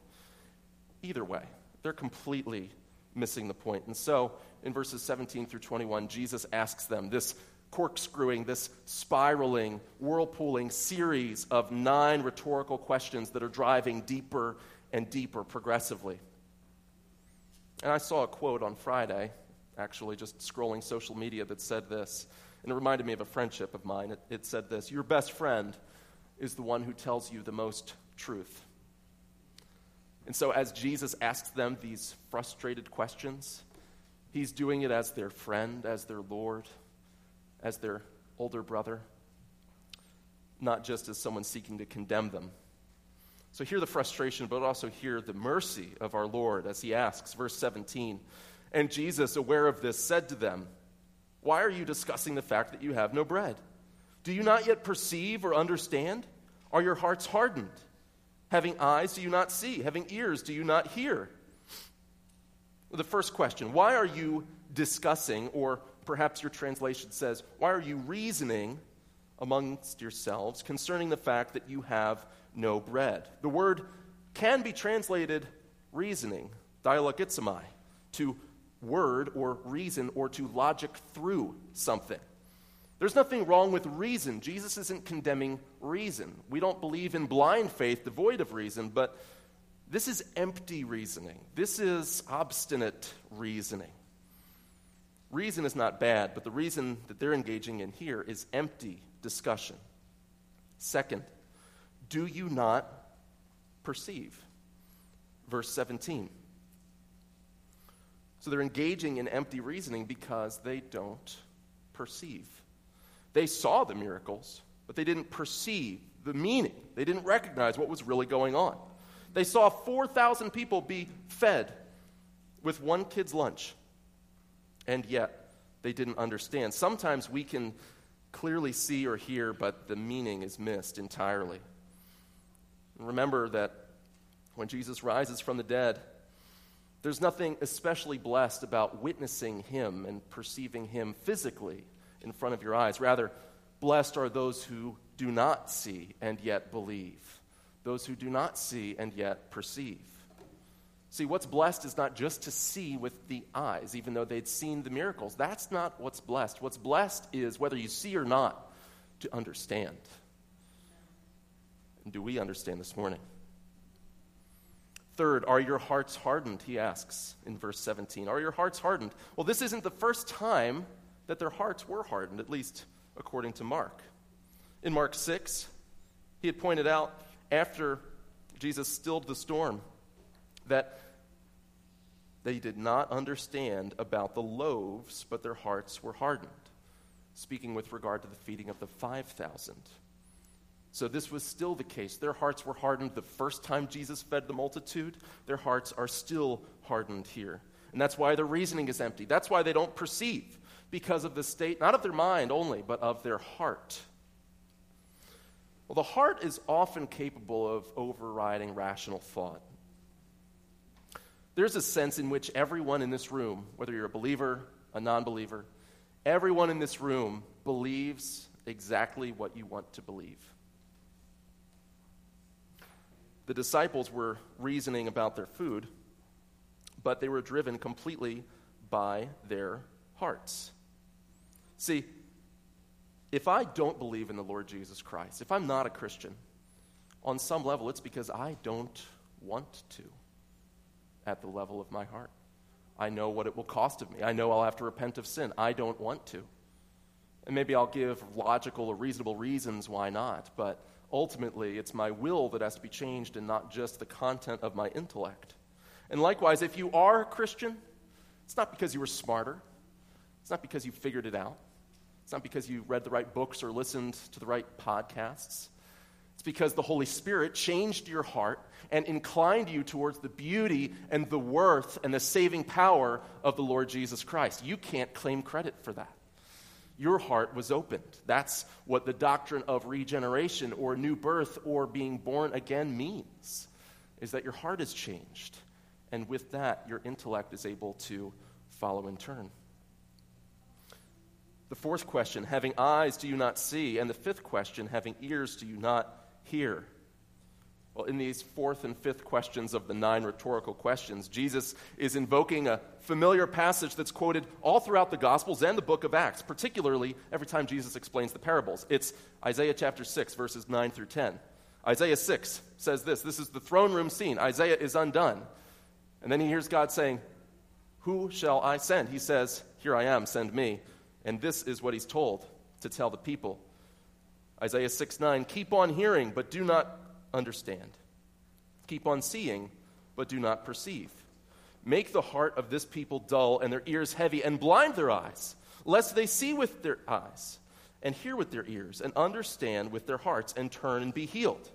Either way, they're completely missing the point. And so, in verses 17 through 21, Jesus asks them this corkscrewing, this spiraling, whirlpooling series of nine rhetorical questions that are driving deeper and deeper progressively. And I saw a quote on Friday, actually, just scrolling social media, that said this, and it reminded me of a friendship of mine. It, it said this Your best friend is the one who tells you the most truth. And so, as Jesus asks them these frustrated questions, he's doing it as their friend, as their Lord, as their older brother, not just as someone seeking to condemn them. So hear the frustration, but also hear the mercy of our Lord as he asks, verse 17. And Jesus, aware of this, said to them, Why are you discussing the fact that you have no bread? Do you not yet perceive or understand? Are your hearts hardened? Having eyes, do you not see? Having ears, do you not hear? The first question Why are you discussing, or perhaps your translation says, Why are you reasoning amongst yourselves concerning the fact that you have no bread. The word can be translated reasoning, dialogizomai, to word or reason or to logic through something. There's nothing wrong with reason. Jesus isn't condemning reason. We don't believe in blind faith devoid of reason, but this is empty reasoning. This is obstinate reasoning. Reason is not bad, but the reason that they're engaging in here is empty discussion. Second, do you not perceive? Verse 17. So they're engaging in empty reasoning because they don't perceive. They saw the miracles, but they didn't perceive the meaning. They didn't recognize what was really going on. They saw 4,000 people be fed with one kid's lunch, and yet they didn't understand. Sometimes we can clearly see or hear, but the meaning is missed entirely. Remember that when Jesus rises from the dead, there's nothing especially blessed about witnessing him and perceiving him physically in front of your eyes. Rather, blessed are those who do not see and yet believe, those who do not see and yet perceive. See, what's blessed is not just to see with the eyes, even though they'd seen the miracles. That's not what's blessed. What's blessed is, whether you see or not, to understand. And do we understand this morning? Third, are your hearts hardened? He asks in verse 17. Are your hearts hardened? Well, this isn't the first time that their hearts were hardened, at least according to Mark. In Mark 6, he had pointed out after Jesus stilled the storm that they did not understand about the loaves, but their hearts were hardened, speaking with regard to the feeding of the 5,000. So, this was still the case. Their hearts were hardened the first time Jesus fed the multitude. Their hearts are still hardened here. And that's why their reasoning is empty. That's why they don't perceive, because of the state, not of their mind only, but of their heart. Well, the heart is often capable of overriding rational thought. There's a sense in which everyone in this room, whether you're a believer, a non believer, everyone in this room believes exactly what you want to believe. The disciples were reasoning about their food, but they were driven completely by their hearts. See, if I don't believe in the Lord Jesus Christ, if I'm not a Christian, on some level it's because I don't want to at the level of my heart. I know what it will cost of me. I know I'll have to repent of sin. I don't want to. And maybe I'll give logical or reasonable reasons why not, but ultimately it's my will that has to be changed and not just the content of my intellect. And likewise, if you are a Christian, it's not because you were smarter, it's not because you figured it out, it's not because you read the right books or listened to the right podcasts. It's because the Holy Spirit changed your heart and inclined you towards the beauty and the worth and the saving power of the Lord Jesus Christ. You can't claim credit for that. Your heart was opened. That's what the doctrine of regeneration or new birth or being born again means, is that your heart is changed. And with that, your intellect is able to follow in turn. The fourth question, having eyes, do you not see? And the fifth question, having ears, do you not hear? Well, in these fourth and fifth questions of the nine rhetorical questions, Jesus is invoking a familiar passage that's quoted all throughout the Gospels and the book of Acts, particularly every time Jesus explains the parables. It's Isaiah chapter 6, verses 9 through 10. Isaiah 6 says this this is the throne room scene. Isaiah is undone. And then he hears God saying, Who shall I send? He says, Here I am, send me. And this is what he's told to tell the people. Isaiah 6 9, keep on hearing, but do not understand. Keep on seeing, but do not perceive. Make the heart of this people dull and their ears heavy, and blind their eyes, lest they see with their eyes, and hear with their ears, and understand with their hearts, and turn and be healed.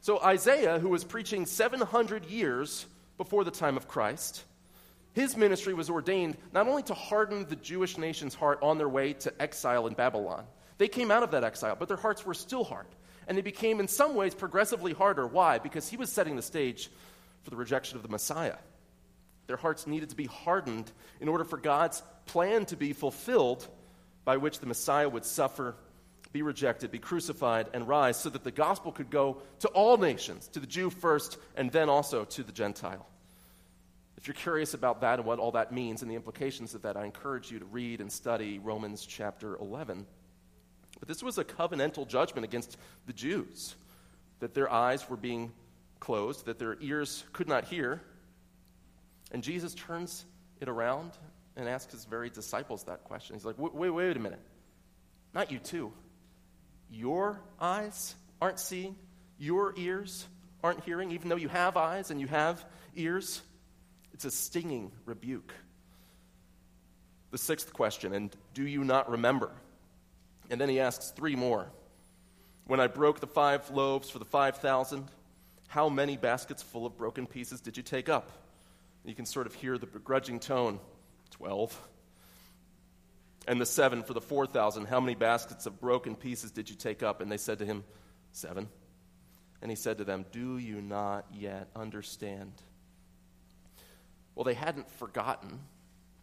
So, Isaiah, who was preaching 700 years before the time of Christ, his ministry was ordained not only to harden the Jewish nation's heart on their way to exile in Babylon, they came out of that exile, but their hearts were still hard. And they became, in some ways, progressively harder. Why? Because he was setting the stage for the rejection of the Messiah. Their hearts needed to be hardened in order for God's plan to be fulfilled, by which the Messiah would suffer, be rejected, be crucified, and rise, so that the gospel could go to all nations, to the Jew first, and then also to the Gentile. If you're curious about that and what all that means and the implications of that, I encourage you to read and study Romans chapter 11. But this was a covenantal judgment against the Jews that their eyes were being closed, that their ears could not hear. And Jesus turns it around and asks his very disciples that question. He's like, wait, wait, a minute. Not you too. Your eyes aren't seeing, your ears aren't hearing, even though you have eyes and you have ears. It's a stinging rebuke. The sixth question, and do you not remember? And then he asks three more. When I broke the five loaves for the 5,000, how many baskets full of broken pieces did you take up? And you can sort of hear the begrudging tone 12. And the seven for the 4,000, how many baskets of broken pieces did you take up? And they said to him, Seven. And he said to them, Do you not yet understand? Well, they hadn't forgotten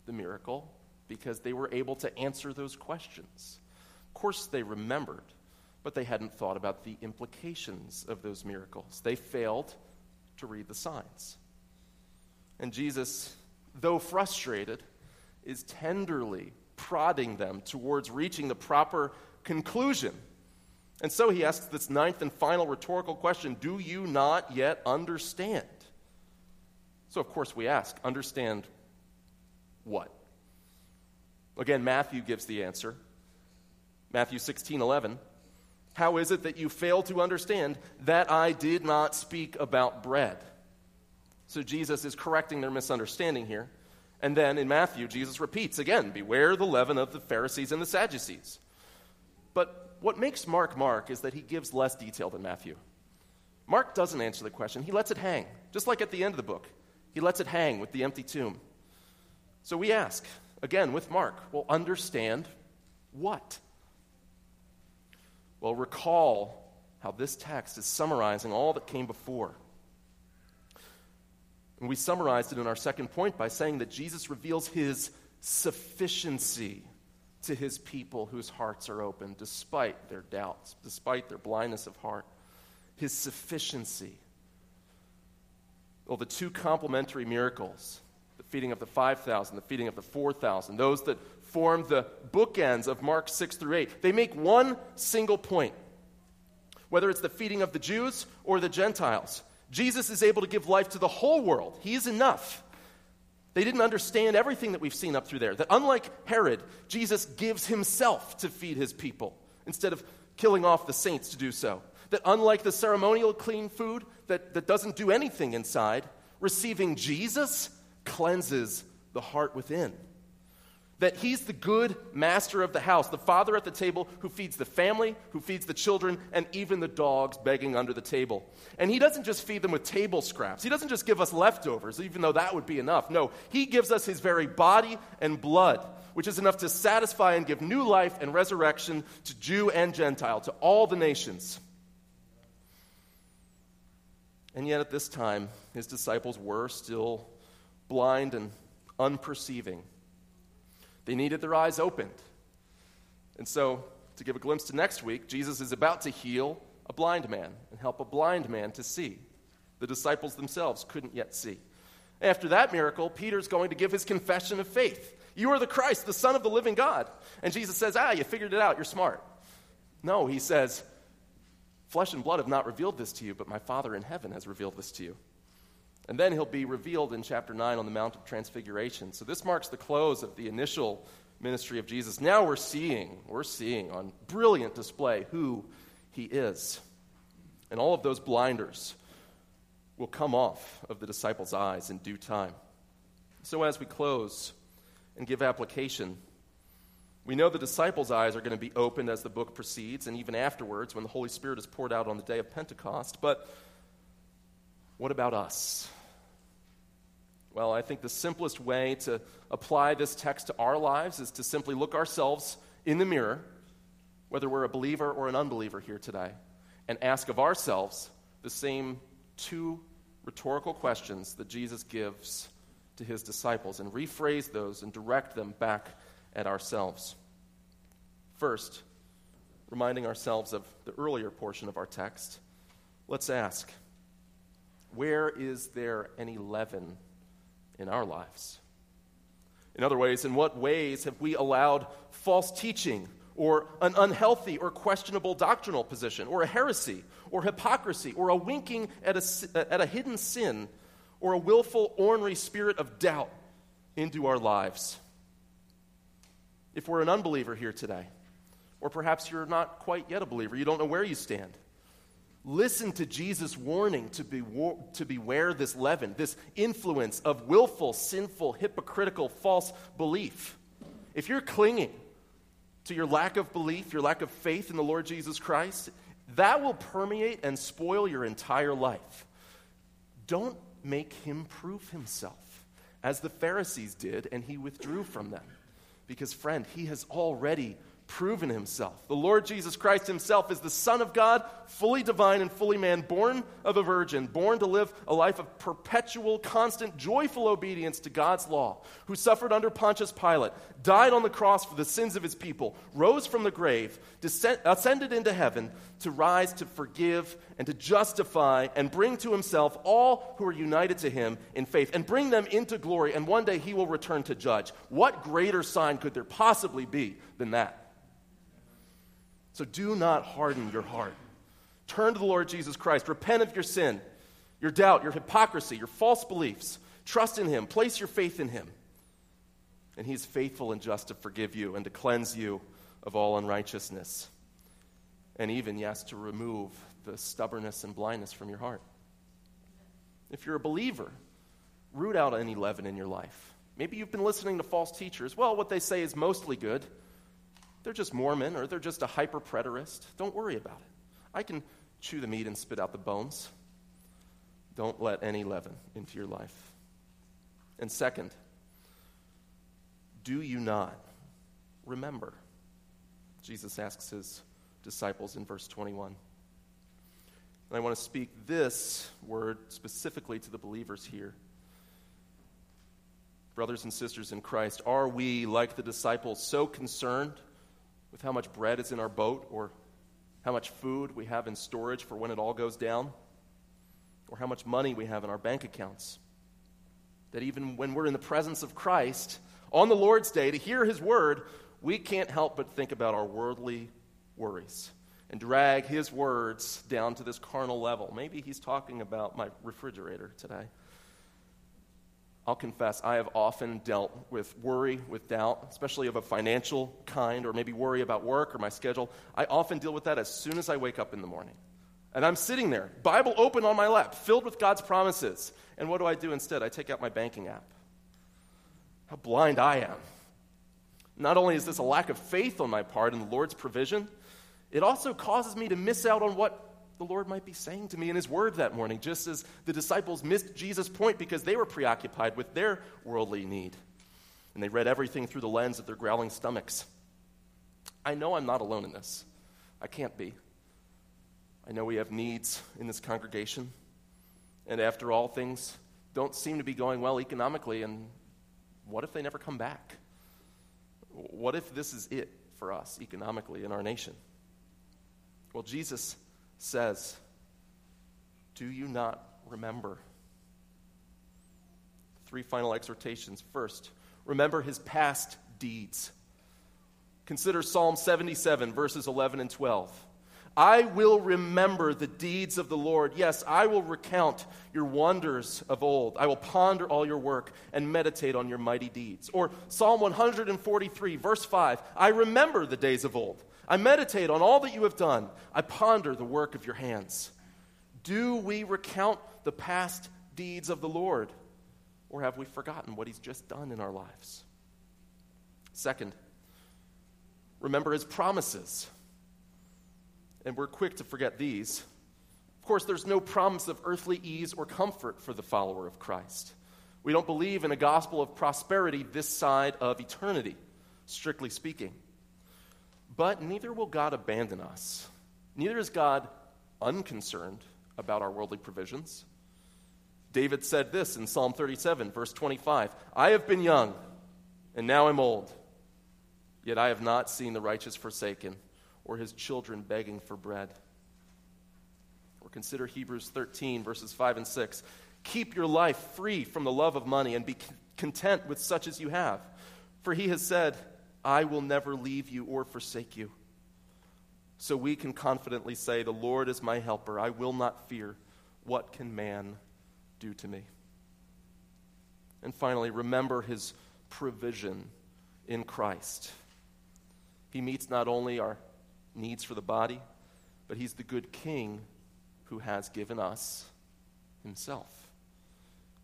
the miracle because they were able to answer those questions. Of course, they remembered, but they hadn't thought about the implications of those miracles. They failed to read the signs. And Jesus, though frustrated, is tenderly prodding them towards reaching the proper conclusion. And so he asks this ninth and final rhetorical question Do you not yet understand? So, of course, we ask, understand what? Again, Matthew gives the answer. Matthew 16, 11. How is it that you fail to understand that I did not speak about bread? So Jesus is correcting their misunderstanding here. And then in Matthew, Jesus repeats again Beware the leaven of the Pharisees and the Sadducees. But what makes Mark Mark is that he gives less detail than Matthew. Mark doesn't answer the question, he lets it hang, just like at the end of the book. He lets it hang with the empty tomb. So we ask, again with Mark, well, understand what? Well, recall how this text is summarizing all that came before. And we summarized it in our second point by saying that Jesus reveals his sufficiency to his people whose hearts are open, despite their doubts, despite their blindness of heart. His sufficiency. Well, the two complementary miracles, the feeding of the 5,000, the feeding of the 4,000, those that form the bookends of Mark 6 through 8, they make one single point. Whether it's the feeding of the Jews or the Gentiles, Jesus is able to give life to the whole world. He is enough. They didn't understand everything that we've seen up through there. That unlike Herod, Jesus gives himself to feed his people instead of killing off the saints to do so. That unlike the ceremonial clean food that, that doesn't do anything inside, receiving Jesus cleanses the heart within that he's the good master of the house, the father at the table who feeds the family, who feeds the children, and even the dogs begging under the table. And he doesn't just feed them with table scraps. He doesn't just give us leftovers, even though that would be enough. No, he gives us his very body and blood, which is enough to satisfy and give new life and resurrection to Jew and Gentile, to all the nations. And yet, at this time, his disciples were still blind and unperceiving. They needed their eyes opened. And so, to give a glimpse to next week, Jesus is about to heal a blind man and help a blind man to see. The disciples themselves couldn't yet see. After that miracle, Peter's going to give his confession of faith. You are the Christ, the Son of the living God. And Jesus says, Ah, you figured it out. You're smart. No, he says, Flesh and blood have not revealed this to you, but my Father in heaven has revealed this to you. And then he'll be revealed in chapter 9 on the Mount of Transfiguration. So this marks the close of the initial ministry of Jesus. Now we're seeing, we're seeing on brilliant display who he is. And all of those blinders will come off of the disciples' eyes in due time. So as we close and give application, we know the disciples' eyes are going to be opened as the book proceeds and even afterwards when the Holy Spirit is poured out on the day of Pentecost. But what about us? Well, I think the simplest way to apply this text to our lives is to simply look ourselves in the mirror, whether we're a believer or an unbeliever here today, and ask of ourselves the same two rhetorical questions that Jesus gives to his disciples and rephrase those and direct them back at ourselves. First, reminding ourselves of the earlier portion of our text, let's ask where is there any leaven in our lives? In other ways, in what ways have we allowed false teaching or an unhealthy or questionable doctrinal position or a heresy or hypocrisy or a winking at a, at a hidden sin or a willful, ornery spirit of doubt into our lives? If we're an unbeliever here today, or perhaps you're not quite yet a believer, you don't know where you stand. Listen to Jesus' warning to, be, to beware this leaven, this influence of willful, sinful, hypocritical, false belief. If you're clinging to your lack of belief, your lack of faith in the Lord Jesus Christ, that will permeate and spoil your entire life. Don't make him prove himself, as the Pharisees did, and he withdrew from them. Because, friend, he has already proven himself. The Lord Jesus Christ himself is the Son of God, fully divine and fully man, born of a virgin, born to live a life of perpetual, constant, joyful obedience to God's law, who suffered under Pontius Pilate, died on the cross for the sins of his people, rose from the grave, descend, ascended into heaven to rise to forgive and to justify and bring to himself all who are united to him in faith and bring them into glory, and one day he will return to judge. What greater sign could there possibly be than that? So do not harden your heart. Turn to the Lord Jesus Christ. Repent of your sin, your doubt, your hypocrisy, your false beliefs. Trust in Him. Place your faith in Him. And He's faithful and just to forgive you and to cleanse you of all unrighteousness. And even, yes, to remove the stubbornness and blindness from your heart. If you're a believer, root out any leaven in your life. Maybe you've been listening to false teachers. Well, what they say is mostly good. They're just Mormon or they're just a hyper preterist. Don't worry about it. I can chew the meat and spit out the bones. Don't let any leaven into your life. And second, do you not remember? Jesus asks his disciples in verse 21. And I want to speak this word specifically to the believers here. Brothers and sisters in Christ, are we, like the disciples, so concerned with how much bread is in our boat or how much food we have in storage for when it all goes down? or how much money we have in our bank accounts. That even when we're in the presence of Christ on the Lord's day to hear his word, we can't help but think about our worldly worries and drag his words down to this carnal level. Maybe he's talking about my refrigerator today. I'll confess, I have often dealt with worry, with doubt, especially of a financial kind, or maybe worry about work or my schedule. I often deal with that as soon as I wake up in the morning. And I'm sitting there, Bible open on my lap, filled with God's promises. And what do I do instead? I take out my banking app. How blind I am. Not only is this a lack of faith on my part in the Lord's provision, it also causes me to miss out on what the Lord might be saying to me in His Word that morning, just as the disciples missed Jesus' point because they were preoccupied with their worldly need. And they read everything through the lens of their growling stomachs. I know I'm not alone in this. I can't be. I know we have needs in this congregation. And after all, things don't seem to be going well economically. And what if they never come back? What if this is it for us economically in our nation? Well, Jesus says, Do you not remember? Three final exhortations. First, remember his past deeds. Consider Psalm 77, verses 11 and 12. I will remember the deeds of the Lord. Yes, I will recount your wonders of old. I will ponder all your work and meditate on your mighty deeds. Or Psalm 143, verse 5 I remember the days of old. I meditate on all that you have done. I ponder the work of your hands. Do we recount the past deeds of the Lord? Or have we forgotten what he's just done in our lives? Second, remember his promises and we're quick to forget these. Of course, there's no promise of earthly ease or comfort for the follower of Christ. We don't believe in a gospel of prosperity this side of eternity, strictly speaking. But neither will God abandon us. Neither is God unconcerned about our worldly provisions. David said this in Psalm 37, verse 25 I have been young, and now I'm old, yet I have not seen the righteous forsaken or his children begging for bread. Or consider Hebrews 13, verses 5 and 6. Keep your life free from the love of money and be content with such as you have. For he has said, I will never leave you or forsake you. So we can confidently say, The Lord is my helper. I will not fear. What can man do to me? And finally, remember his provision in Christ. He meets not only our needs for the body, but he's the good king who has given us himself.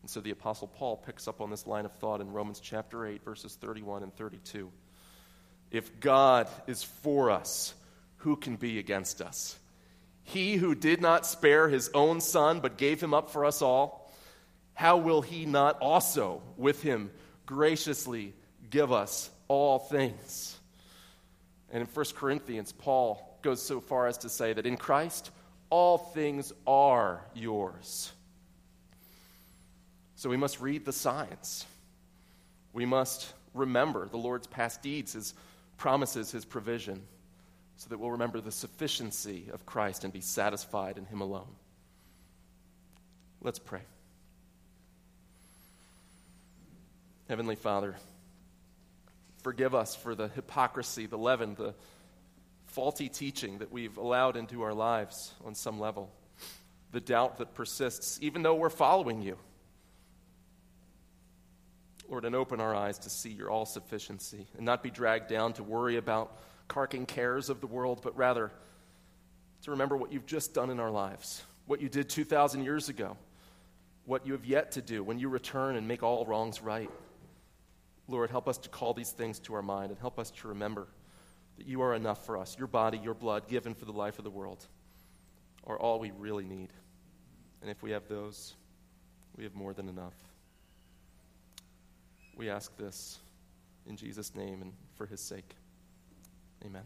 And so the Apostle Paul picks up on this line of thought in Romans chapter 8, verses 31 and 32. If God is for us, who can be against us? He who did not spare his own son, but gave him up for us all, how will he not also with him graciously give us all things? And in 1 Corinthians, Paul goes so far as to say that in Christ, all things are yours. So we must read the signs. We must remember the Lord's past deeds, his promises, his provision, so that we'll remember the sufficiency of Christ and be satisfied in him alone. Let's pray. Heavenly Father, forgive us for the hypocrisy, the leaven, the faulty teaching that we've allowed into our lives on some level, the doubt that persists, even though we're following you. Lord, and open our eyes to see your all sufficiency and not be dragged down to worry about carking cares of the world, but rather to remember what you've just done in our lives, what you did 2,000 years ago, what you have yet to do when you return and make all wrongs right. Lord, help us to call these things to our mind and help us to remember that you are enough for us. Your body, your blood, given for the life of the world, are all we really need. And if we have those, we have more than enough. We ask this in Jesus' name and for his sake. Amen.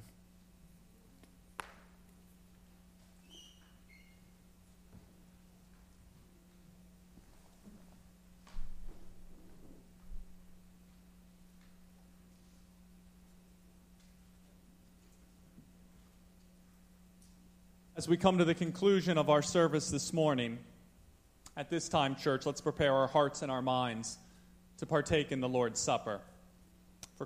As we come to the conclusion of our service this morning, At this time, church, let's prepare our hearts and our minds to partake in the Lord's Supper.